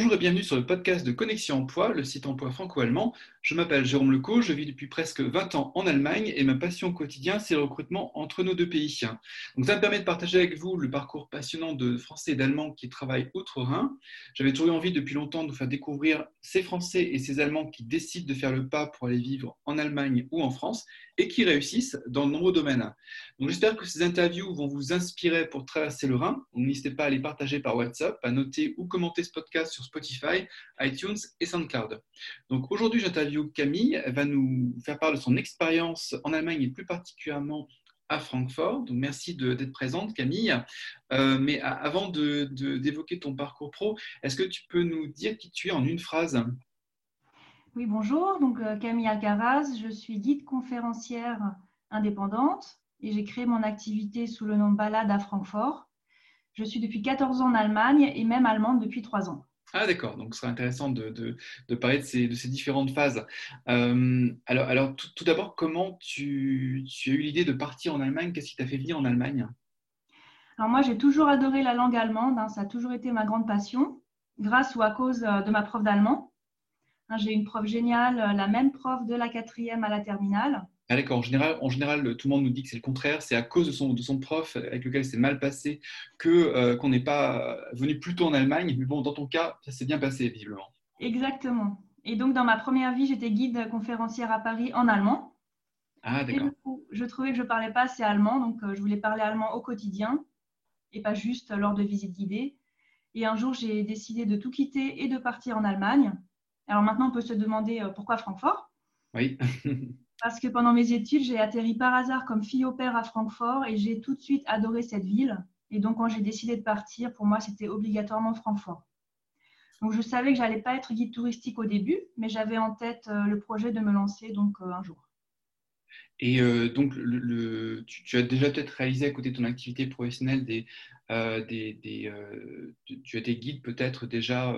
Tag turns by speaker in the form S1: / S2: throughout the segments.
S1: Bonjour et bienvenue sur le podcast de Connexion Emploi, le site emploi franco-allemand. Je m'appelle Jérôme Leco, je vis depuis presque 20 ans en Allemagne et ma passion au quotidien, c'est le recrutement entre nos deux pays. Donc ça me permet de partager avec vous le parcours passionnant de Français et d'Allemands qui travaillent outre-Rhin. J'avais toujours envie depuis longtemps de vous faire découvrir ces Français et ces Allemands qui décident de faire le pas pour aller vivre en Allemagne ou en France et qui réussissent dans de nombreux domaines. Donc j'espère que ces interviews vont vous inspirer pour traverser le Rhin. N'hésitez pas à les partager par WhatsApp, à noter ou commenter ce podcast sur Spotify, iTunes et SoundCloud. Donc aujourd'hui, j'interviewe Camille. Va nous faire part de son expérience en Allemagne et plus particulièrement à Francfort. Donc merci d'être présente, Camille. Euh, mais avant d'évoquer de, ton parcours pro, est-ce que tu peux nous dire qui tu es en une phrase?
S2: Oui, bonjour. Donc euh, Camille Alcaraz, je suis guide conférencière indépendante et j'ai créé mon activité sous le nom Balade à Francfort. Je suis depuis 14 ans en Allemagne et même allemande depuis 3 ans.
S1: Ah d'accord, donc ce serait intéressant de, de, parler de ces, de ces, différentes phases. Euh, alors, alors tout, d'abord, comment tu, tu, as eu l'idée de partir en Allemagne? Qu'est-ce qui t'a fait venir en Allemagne?
S2: Alors moi, j'ai toujours adoré la langue allemande, hein. ça a toujours été ma grande passion, grâce ou à cause euh, de ma prof d'allemand. Hein, j'ai une prof géniale, euh, la même prof de la quatrième à la terminale.
S1: Ah, d'accord. En général, en général, tout le monde nous dit que c'est le contraire. C'est à cause de son, de son prof avec lequel c'est mal passé que euh, qu'on n'est pas venu plus tôt en Allemagne. Mais bon, dans ton cas, ça s'est bien passé visiblement.
S2: Exactement. Et donc, dans ma première vie, j'étais guide conférencière à Paris en allemand.
S1: Ah, d'accord. Et du
S2: coup, je trouvais que je parlais pas assez allemand, donc euh, je voulais parler allemand au quotidien et pas juste lors de visites guidées. Et un jour, j'ai décidé de tout quitter et de partir en Allemagne. Alors maintenant, on peut se demander euh, pourquoi Francfort?
S1: Oui.
S2: parce que pendant mes études, j'ai atterri par hasard comme fille au père à Francfort et j'ai tout de suite adoré cette ville. Et donc, quand j'ai décidé de partir, pour moi, c'était obligatoirement Francfort. Donc, je savais que j'allais pas être guide touristique au début, mais j'avais en tête euh, le projet de me lancer donc euh, un jour.
S1: Et euh, donc, tu, as déjà peut-être réalisé à côté de ton activité professionnelle des, des, des tu as été guide peut-être déjà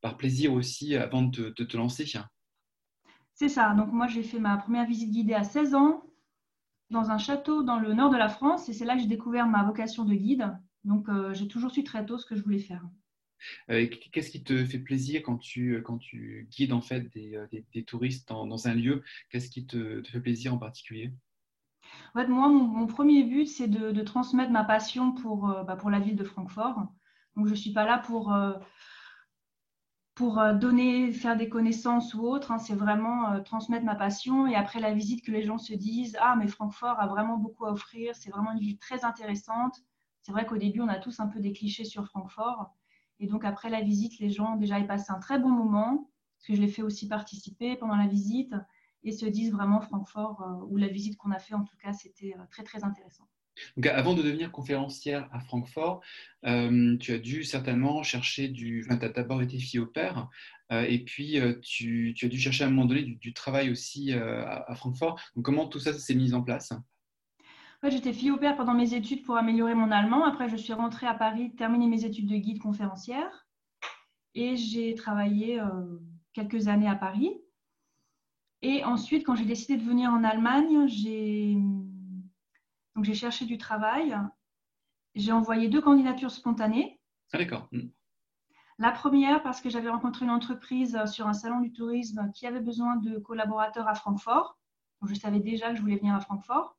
S1: par plaisir aussi avant de te lancer.
S2: C'est ça. Donc moi, j'ai fait ma première visite guidée à 16 ans dans un château dans le nord de la France et c'est là que j'ai découvert ma vocation de guide. Donc euh, j'ai toujours su très tôt ce que je voulais faire.
S1: Euh, qu'est-ce qui te fait plaisir quand tu, quand tu guides en fait des, euh, des, touristes dans, un lieu? Qu'est-ce qui te, fait plaisir en particulier?
S2: En fait, moi, mon, premier but, c'est de, transmettre ma passion pour, bah, pour la ville de Francfort. Donc, je ne suis pas là pour, pour euh, donner, faire des connaissances ou autre. Hein, c'est vraiment euh, transmettre ma passion. Et après la visite, que les gens se disent Ah, mais Francfort a vraiment beaucoup à offrir. C'est vraiment une ville très intéressante. C'est vrai qu'au début, on a tous un peu des clichés sur Francfort. Et donc, après la visite, les gens déjà y passent un très bon moment, parce que je les fais aussi participer pendant la visite, et se disent vraiment Francfort, euh, ou la visite qu'on a fait en tout cas, c'était très, très intéressant.
S1: Avant de devenir conférencière à Francfort, euh, tu as dû certainement chercher du. Enfin, tu as d'abord été fille au père, euh, et puis euh, tu, as dû chercher à un moment donné du, travail aussi à, Francfort. Comment tout ça s'est mis en place?
S2: J'étais fille au père pendant mes études pour améliorer mon allemand. Après, je suis rentrée à Paris, terminer mes études de guide conférencière, et j'ai travaillé quelques années à Paris. Et ensuite, quand j'ai décidé de venir en Allemagne, j'ai donc j'ai cherché du travail. J'ai envoyé deux candidatures spontanées.
S1: Ah, d'accord. Hmm.
S2: La première parce que j'avais rencontré une entreprise sur un salon du tourisme qui avait besoin de collaborateurs à Francfort. Donc je savais déjà que je voulais venir à Francfort.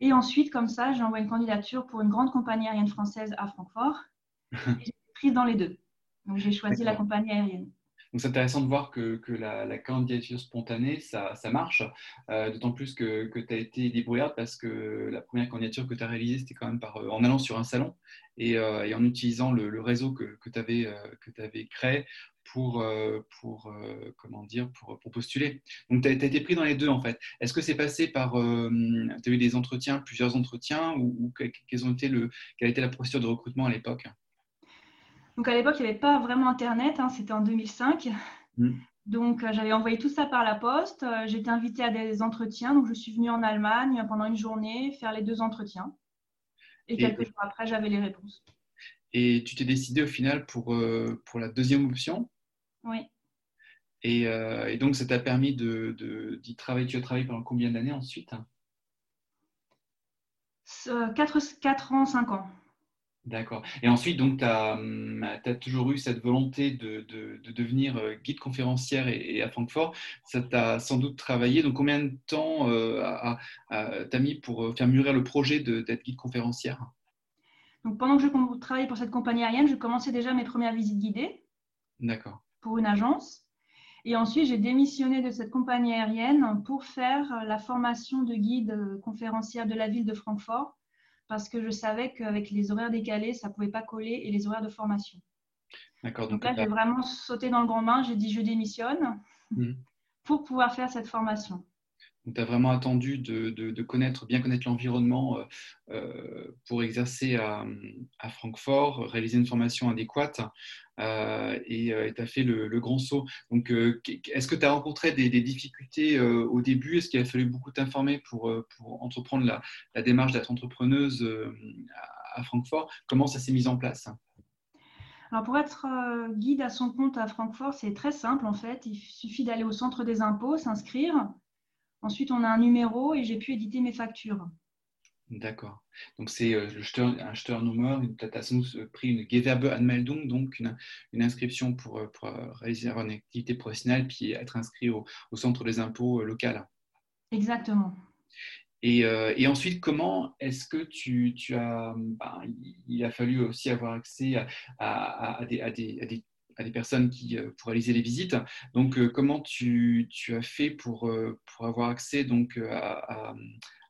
S2: Et ensuite, comme ça, j'ai envoyé une candidature pour une grande compagnie aérienne française à Francfort. et j'ai prise dans les deux. Donc j'ai choisi la compagnie aérienne.
S1: Donc c'est intéressant de voir que, la, candidature spontanée, ça, marche, euh, d'autant plus que, tu as été débrouillarde parce que la première candidature que tu as réalisée, c'était quand même euh, en allant sur un salon et, euh, en utilisant le, réseau que, tu avais, créé pour, postuler. Donc, tu as, été pris dans les deux, en fait. Est-ce que c'est passé par... tu as eu des entretiens, plusieurs entretiens, ou, quelle a été la procédure de recrutement à l'époque?
S2: Donc à l'époque, il n'y avait pas vraiment Internet, hein, c'était en 2005. Mm. Donc euh, j'avais envoyé tout ça par la poste. Euh, J'étais invitée à des entretiens, donc je suis venue en Allemagne pendant une journée faire les deux entretiens. Et, quelques jours après, j'avais les réponses.
S1: Et tu t'es décidée au final pour, euh, pour la deuxième option?
S2: Oui.
S1: Et, et donc ça t'a permis d'y de, travailler. Tu as travaillé pendant combien d'années ensuite?
S2: 4, 4 ans, 5 ans.
S1: D'accord. Et ensuite, donc, tu as, hum, toujours eu cette volonté de, devenir euh, guide conférencière et, à Francfort. Ça t'a sans doute travaillé. Donc, combien de temps euh, t'as mis pour euh, faire mûrir le projet d'être guide conférencière?
S2: Donc, Pendant que je travaillais pour cette compagnie aérienne, je commençais déjà mes premières visites guidées.
S1: D'accord.
S2: Pour une agence. Et ensuite, j'ai démissionné de cette compagnie aérienne pour faire la formation de guide conférencière de la ville de Francfort parce que je savais qu'avec les horaires décalés, ça ne pouvait pas coller et les horaires de formation.
S1: D'accord.
S2: Donc, là, j'ai vraiment sauté dans le grand bain. J'ai dit je démissionne mmh. pour pouvoir faire cette formation.
S1: Tu as vraiment attendu de, connaître, bien connaître l'environnement euh, euh, pour exercer à, Francfort, réaliser une formation adéquate euh, et tu as fait le, grand saut. Donc, est-ce que tu as rencontré des, difficultés au début? Est-ce qu'il a fallu beaucoup t'informer pour, pour entreprendre la, la démarche d'être entrepreneuse à, Francfort? Comment ça s'est mis en place?
S2: Alors pour être guide à son compte à Francfort, c'est très simple en fait. Il suffit d'aller au centre des impôts, s'inscrire, Ensuite, on a un numéro et j'ai pu éditer mes factures.
S1: D'accord. Donc, c'est euh, un Steuernummer. Tu as sans pris une Gewerbeanmeldung, donc une, inscription pour, euh, euh, réaliser une activité professionnelle puis être inscrit au, centre des impôts local.
S2: Exactement.
S1: Et, ensuite, comment est-ce que tu, as. Ben, il a fallu aussi avoir accès à, des, à des, à des personnes qui, euh, pour réaliser les visites. Donc, euh, comment tu, as fait pour, euh, avoir accès donc,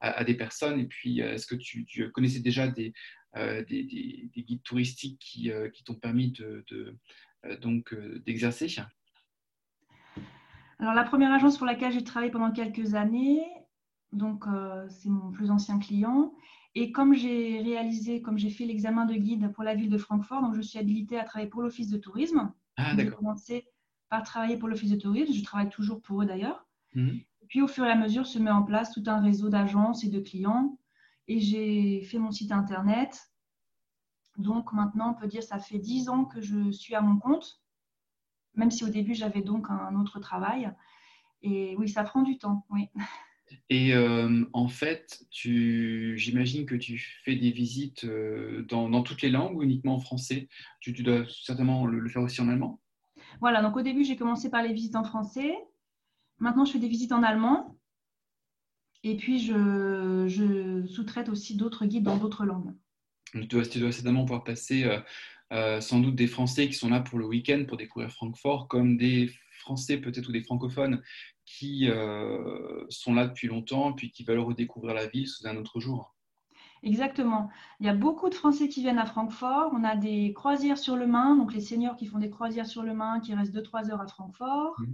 S1: à, des personnes? Et puis, est-ce que tu, connaissais déjà des, des, guides touristiques qui, t'ont permis de, d'exercer?
S2: Alors, la première agence pour laquelle j'ai travaillé pendant quelques années, donc c'est mon plus ancien client. Et comme j'ai réalisé, comme j'ai fait l'examen de guide pour la ville de Francfort, donc je suis habilitée à travailler pour l'office de tourisme.
S1: Ah,
S2: j'ai commencé par travailler pour l'office de tourisme. Je travaille toujours pour eux d'ailleurs. Mhm. Puis au fur et à mesure se met en place tout un réseau d'agences et de clients. Et j'ai fait mon site internet. Donc maintenant, on peut dire ça fait dix ans que je suis à mon compte, même si au début j'avais donc un autre travail. Et oui, ça prend du temps, oui.
S1: Et euh, en fait, j'imagine que tu fais des visites euh, dans, toutes les langues ou uniquement en français? Tu, dois certainement le, faire aussi en allemand?
S2: Voilà, donc au début, j'ai commencé par les visites en français. Maintenant, je fais des visites en allemand. Et puis, je, sous-traite aussi d'autres guides dans d'autres langues.
S1: Tu dois, tu dois certainement pouvoir passer euh, sans doute des Français qui sont là pour le week-end pour découvrir Francfort, comme des Français peut-être ou des francophones qui euh, sont là depuis longtemps, puis qui veulent redécouvrir la ville sous un autre jour.
S2: Exactement. Il y a beaucoup de Français qui viennent à Francfort. On a des croisières sur le Main, donc les seniors qui font des croisières sur le Main, qui restent 2-3 heures à Francfort. Mmh.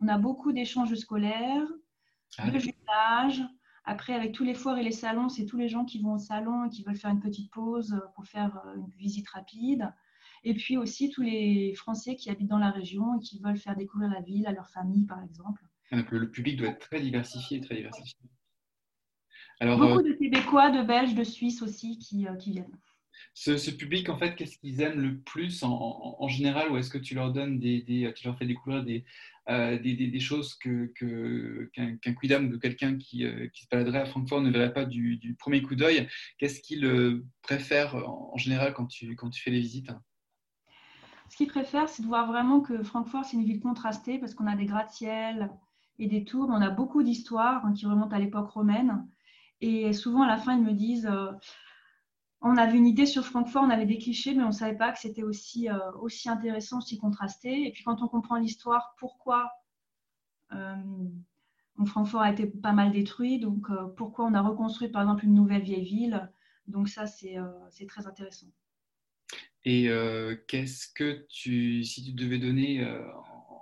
S2: On a beaucoup d'échanges scolaires, ah, de jumelage. Après, avec tous les foires et les salons, c'est tous les gens qui vont au salon et qui veulent faire une petite pause pour faire euh, une visite rapide. Et puis aussi tous les Français qui habitent dans la région et qui veulent faire découvrir la ville à leur famille, par exemple.
S1: Ah, le public doit être très diversifié, très diversifié.
S2: Alors, Beaucoup euh, de Québécois, de Belges, de Suisses aussi qui, euh, viennent.
S1: Ce, public, en fait, qu'est-ce qu'ils aiment le plus en, général Ou est-ce que tu leur donnes des, tu leur fais découvrir des, euh, des, choses que, qu'un, qu'un quidam ou quelqu'un qui, se baladerait à Francfort ne verrait pas du, premier coup d'œil? Qu'est-ce qu'ils préfèrent en, général quand tu, quand tu fais les visites?
S2: Ce qu'ils préfèrent, c'est de voir vraiment que Francfort, c'est une ville contrastée parce qu'on a des gratte-ciels, et des tours. On a beaucoup d'histoires hein, qui remontent à l'époque romaine. Et souvent, à la fin, ils me disent euh, on avait une idée sur Francfort, on avait des clichés, mais on ne savait pas que c'était aussi, euh, aussi intéressant, aussi contrasté. Et puis, quand on comprend l'histoire, pourquoi euh, Francfort a été pas mal détruit, donc pourquoi on a reconstruit, par exemple, une nouvelle vieille ville. Donc, ça, c'est très intéressant.
S1: Et qu'est-ce que tu, si tu devais donner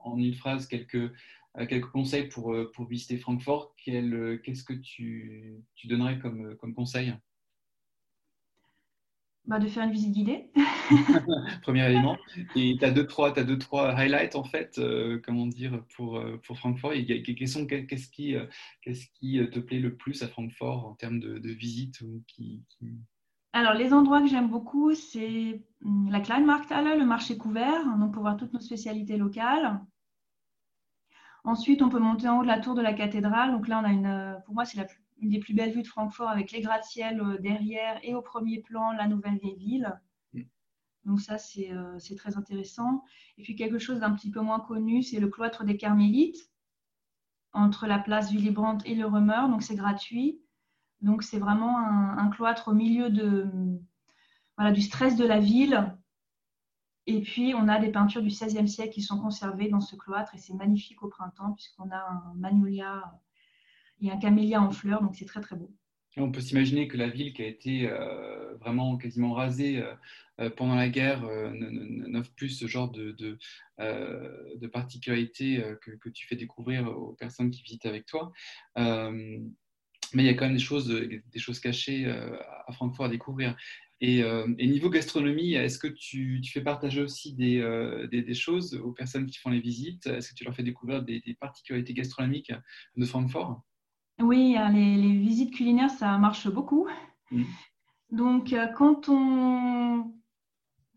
S1: en une phrase quelques euh, quelques conseils pour, euh, pour visiter Francfort, euh, qu'est-ce que tu, tu, donnerais comme, comme conseil?
S2: Bah, De faire une visite guidée.
S1: Premier élément. Et tu as deux, trois, as deux, trois highlights, en fait, comment dire, pour, pour Francfort. Qu'est-ce qui, qu'est-ce qui te plaît le plus à Francfort en termes de, de visite ou qui,
S2: Alors, les endroits que j'aime beaucoup, c'est hum, la Kleinmarkthalle, le marché couvert, donc pour voir toutes nos spécialités locales. Ensuite, on peut monter en haut de la tour de la cathédrale. Donc là, on a une, euh, pour moi, c'est une des plus belles vues de Francfort avec les gratte-ciels euh, derrière et au premier plan, la nouvelle vieille ville. Donc ça, c'est très intéressant. Et puis quelque chose d'un petit peu moins connu, c'est le cloître des Carmélites, entre la place Willy Brandt et le Rumeur. Donc c'est gratuit. Donc c'est vraiment un, cloître au milieu de, voilà, du stress de la ville. Et puis on a des peintures du XVIe siècle qui sont conservées dans ce cloître et c'est magnifique au printemps puisqu'on a un magnolia et un camélia en fleurs. Donc c'est très très beau.
S1: On peut s'imaginer que la ville qui a été euh, vraiment quasiment rasée euh, euh, pendant la guerre n'offre plus ce genre de, de, particularités que, tu fais découvrir aux personnes qui visitent avec toi. Mais il y a quand même des choses, des choses cachées à Francfort à découvrir. Et, niveau gastronomie, est-ce que tu, fais partager aussi des, des, choses aux personnes qui font les visites? Est-ce que tu leur fais découvrir des, des particularités gastronomiques de Francfort?
S2: Oui, hein, les, visites culinaires, ça marche beaucoup. Mm. Donc, euh, quand on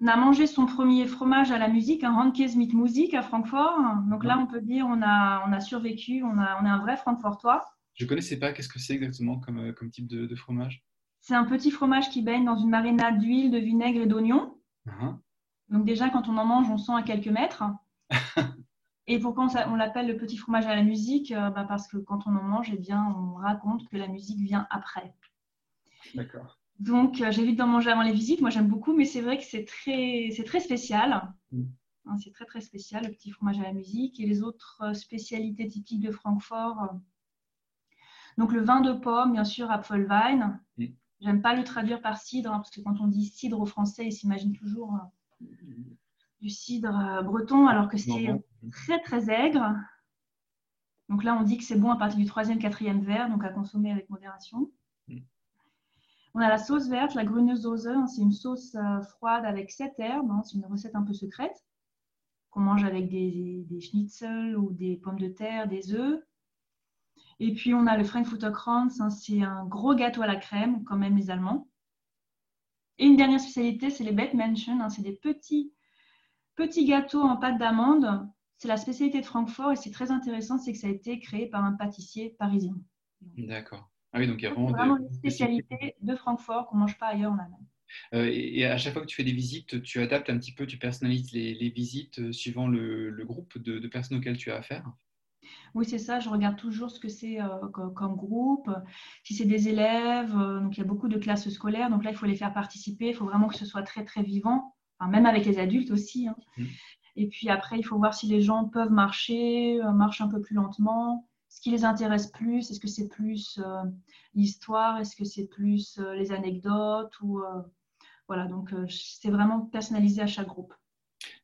S2: a mangé son premier fromage à la musique, un Handkäse mit Musik à Francfort, donc là, on peut dire on a, on a survécu, on, a, on est un vrai Francfortois.
S1: Je ne connaissais pas, qu'est-ce que c'est exactement comme, euh, comme type de, fromage
S2: C'est un petit fromage qui baigne dans une marinade d'huile, de vinaigre et d'oignon. Uh-huh. Donc déjà, quand on en mange, on sent à quelques mètres. Et pourquoi on, l'appelle le petit fromage à la musique euh, bah, Parce que quand on en mange, eh bien, on raconte que la musique vient après.
S1: D'accord.
S2: Donc, euh, j'évite d'en manger avant les visites. Moi, j'aime beaucoup, mais c'est vrai que c'est très, c'est très spécial. Mm. Hein, c'est très, très spécial, le petit fromage à la musique. Et les autres spécialités typiques de Francfort. Donc, le vin de pomme, bien sûr, Apfelwein. Mm. J'aime pas le traduire par cidre, hein, parce que quand on dit cidre au français, il s'imagine toujours du cidre euh, breton, alors que c'est très très aigre. Donc là, on dit que c'est bon à partir du troisième, quatrième verre, donc à consommer avec modération. Mm. On a la sauce verte, la Grüne hein, c'est une sauce euh, froide avec sept herbes. Hein, c'est une recette un peu secrète qu'on mange avec des, des, schnitzel ou des pommes de terre, des œufs. Et puis on a le Frankfurter Kranz, hein, c'est un gros gâteau à la crème, comme même les Allemands. Et une dernière spécialité, c'est les Bettmenschen, c'est des petits Petit gâteau en pâte d'amande, c'est la spécialité de Francfort et c'est très intéressant, c'est que ça a été créé par un pâtissier parisien.
S1: D'accord. Ah oui, donc il y a
S2: vraiment, une spécialité de Francfort qu'on ne mange pas ailleurs en Allemagne.
S1: Euh, et à chaque fois que tu fais des visites, tu adaptes un petit peu, tu personnalises les, visites euh, suivant le, groupe de, personnes auxquelles tu as affaire?
S2: Oui, c'est ça. Je regarde toujours ce que c'est euh, comme, groupe. Si c'est des élèves, donc il y a beaucoup de classes scolaires, donc là, il faut les faire participer. Il faut vraiment que ce soit très, très vivant même avec les adultes aussi. Hein. Mmh. Et puis après, il faut voir si les gens peuvent marcher, euh, marchent un peu plus lentement. Ce qui les intéresse plus, est-ce que c'est plus euh, l'histoire, est-ce que c'est plus euh, les anecdotes ou voilà. Donc c'est vraiment personnalisé à chaque groupe.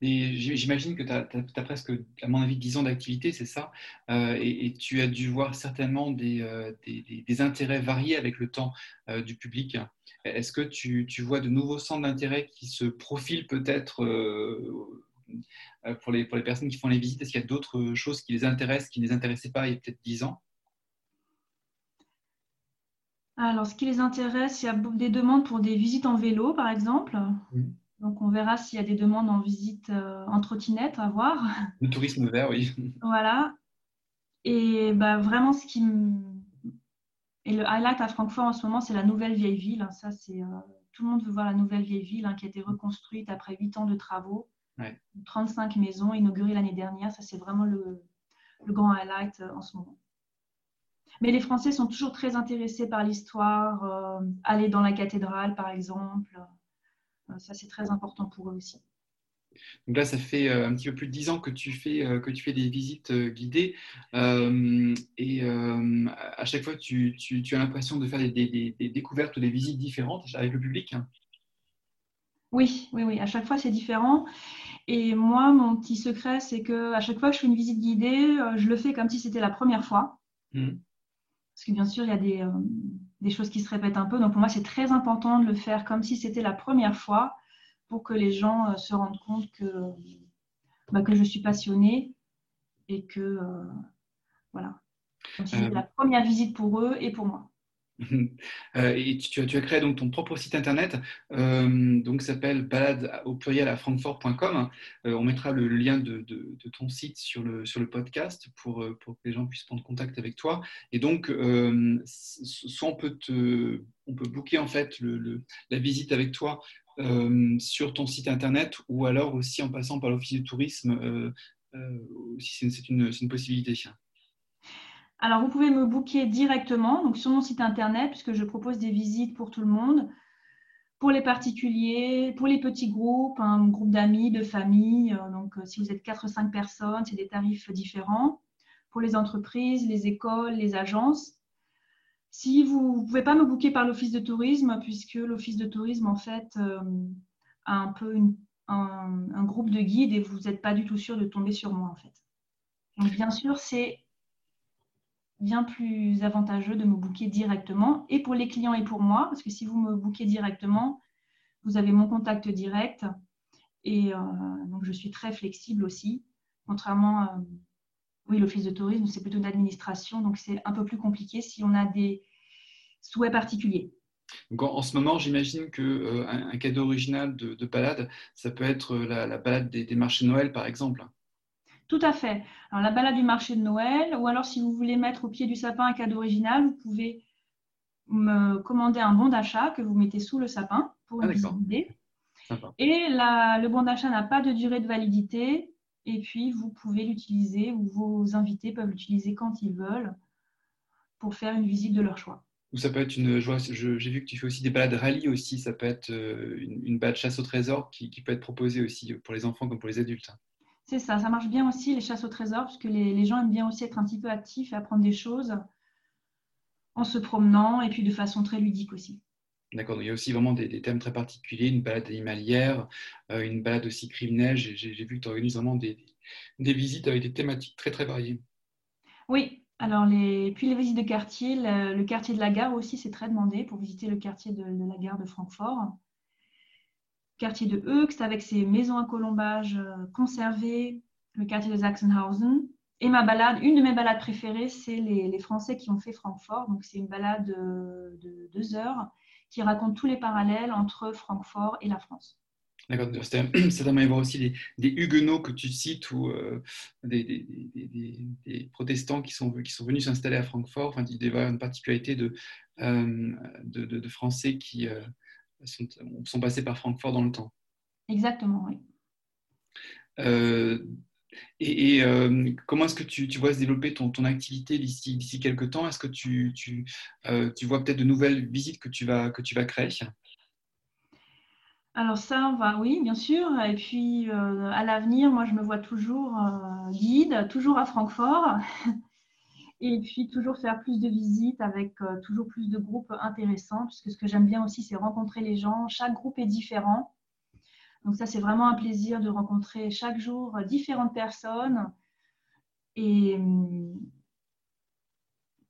S1: Et j'imagine que tu as, presque, à mon avis, 10 ans d'activité, c'est ça et, tu as dû voir certainement des, des, intérêts variés avec le temps du public. Est-ce que tu, vois de nouveaux centres d'intérêt qui se profilent peut-être euh, euh, pour, les, pour les personnes qui font les visites? Est-ce qu'il y a d'autres choses qui les intéressent, qui ne les intéressaient pas il y a peut-être 10 ans?
S2: Alors, ce qui les intéresse, il y a des demandes pour des visites en vélo, par exemple. Donc, on verra s'il y a des demandes en visite euh, en trottinette à voir.
S1: Le tourisme vert, oui.
S2: Voilà. Et bah, vraiment, ce qui me et le highlight à Francfort en ce moment, c'est la nouvelle vieille ville. Ça, c'est euh, tout le monde veut voir la nouvelle vieille ville hein, qui a été reconstruite après 8 ans de travaux. 35 maisons inaugurées l'année dernière. Ça, c'est vraiment le, grand highlight euh, en ce moment. Mais les Français sont toujours très intéressés par l'histoire. Euh, aller dans la cathédrale, par exemple. Ça, c'est très important pour eux aussi.
S1: Donc là, ça fait euh, un petit peu plus de dix ans que tu fais, euh, que tu fais des visites euh, guidées. et à chaque fois, tu, as l'impression de faire des, découvertes ou des visites différentes avec le public?
S2: Oui, oui, oui. À chaque fois, c'est différent. Et moi, mon petit secret, c'est que à chaque fois que je fais une visite guidée, je le fais comme si c'était la première fois. Mmh. Parce que bien sûr, il y a des, des choses qui se répètent un peu. Donc pour moi, c'est très important de le faire comme si c'était la première fois pour que les gens euh, se rendent compte que, bah, que je suis passionnée et que euh, voilà. C'est euh. la première visite pour eux et pour moi.
S1: et tu, as créé donc ton propre site internet, euh, donc s'appelle balade au pluriel à francfort.com. on mettra le, lien de, ton site sur le, podcast pour, que les gens puissent prendre contact avec toi. Et donc, soit on peut te, on peut booker en fait la visite avec toi sur ton site internet ou alors aussi en passant par l'Office du tourisme, si c'est une, possibilité
S2: alors, vous pouvez me booker directement donc sur mon site internet, puisque je propose des visites pour tout le monde, pour les particuliers, pour les petits groupes, un groupe d'amis, de famille. Euh, donc, euh, si vous êtes 4 ou 5 personnes, c'est des tarifs différents. Pour les entreprises, les écoles, les agences. Si vous ne pouvez pas me booker par l'office de tourisme, puisque l'office de tourisme, en fait, euh, a un peu un, un, groupe de guides et vous n'êtes pas du tout sûr de tomber sur moi, en fait. Donc, bien sûr, c'est bien plus avantageux de me booker directement et pour les clients et pour moi, parce que si vous me bookez directement, vous avez mon contact direct et euh, donc je suis très flexible aussi, contrairement à oui, l'office de tourisme, c'est plutôt d'administration, donc c'est un peu plus compliqué si on a des souhaits particuliers.
S1: En, ce moment, j'imagine qu'un euh, un cadeau original de, balade, ça peut être la, balade des, des marchés de Noël, par exemple.
S2: Tout à fait. Alors, la balade du marché de Noël, ou alors si vous voulez mettre au pied du sapin un cadeau original, vous pouvez me commander un bon d'achat que vous mettez sous le sapin pour une ah, Et le bon d'achat n'a pas de durée de validité. Et puis, vous pouvez l'utiliser ou vos invités peuvent l'utiliser quand ils veulent pour faire une visite de leur choix.
S1: Ou ça peut être une. J'ai vu que tu fais aussi des balades rallye aussi. Ça peut être euh, une, balade chasse au trésor qui, qui, peut être proposée aussi pour les enfants comme pour les adultes.
S2: C'est ça, ça marche bien aussi les chasses au trésor, parce que les, gens aiment bien aussi être un petit peu actifs et apprendre des choses en se promenant et puis de façon très ludique aussi.
S1: D'accord, il y a aussi vraiment des, thèmes très particuliers, une balade animalière, euh, une balade aussi criminelle. J'ai vu que tu organises vraiment des, visites avec des thématiques très très variées.
S2: Oui, alors les, puis les visites de quartier, le, quartier de la gare aussi, c'est très demandé pour visiter le quartier de, de la gare de Francfort quartier de Höchst avec ses maisons à colombage euh, conservées, le quartier de Sachsenhausen. Et ma balade, une de mes balades préférées, c'est les, Français qui ont fait Francfort. Donc c'est une balade de, deux heures qui raconte tous les parallèles entre Francfort et la France.
S1: D'accord, c'est à voir aussi des, huguenots que tu cites ou euh, des, protestants qui sont, venus s'installer à Francfort. Enfin, il y a une particularité de, euh, de, Français qui, sont, sont passés par Francfort dans le temps.
S2: Exactement, oui.
S1: Euh, et, euh, comment est-ce que tu, tu, vois se développer ton, ton activité d'ici, d'ici quelques temps? Est-ce que tu, tu, euh, tu vois peut-être de nouvelles visites que tu vas, que tu vas créer?
S2: Alors ça, va, oui, bien sûr. Et puis à l'avenir, moi, je me vois toujours guide, toujours à Francfort. Et puis toujours faire plus de visites avec euh, toujours plus de groupes intéressants, puisque ce que j'aime bien aussi, c'est rencontrer les gens. Chaque groupe est différent. Donc ça, c'est vraiment un plaisir de rencontrer chaque jour différentes personnes. Et hum,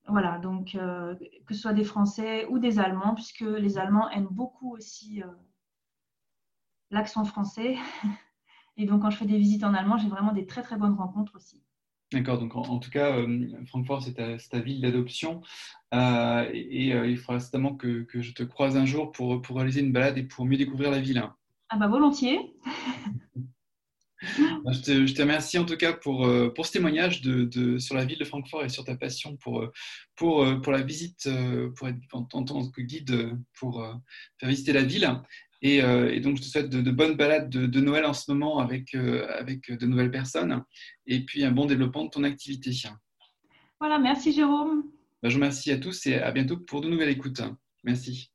S2: voilà, donc euh, que ce soit des Français ou des Allemands, puisque les Allemands aiment beaucoup aussi euh, l'accent français. Et donc quand je fais des visites en allemand, j'ai vraiment des très très bonnes rencontres aussi.
S1: D'accord, donc en, tout cas, euh, Francfort, c'est ta, ville d'adoption. Euh, et, euh, il faudra certainement que, je te croise un jour pour, pour réaliser une balade et pour mieux découvrir la ville.
S2: Ah bah volontiers.
S1: Bah, je, te, je, te, remercie en tout cas pour, pour ce témoignage de, sur la ville de Francfort et sur ta passion pour, pour, pour la visite, pour être en tant que guide pour faire visiter la ville. Euh, et, donc, je te souhaite de, bonnes balades de, Noël en ce moment avec, euh, avec de nouvelles personnes et puis un bon développement de ton activité.
S2: Voilà, merci Jérôme.
S1: Ben, je vous remercie à tous et à bientôt pour de nouvelles écoutes. Merci.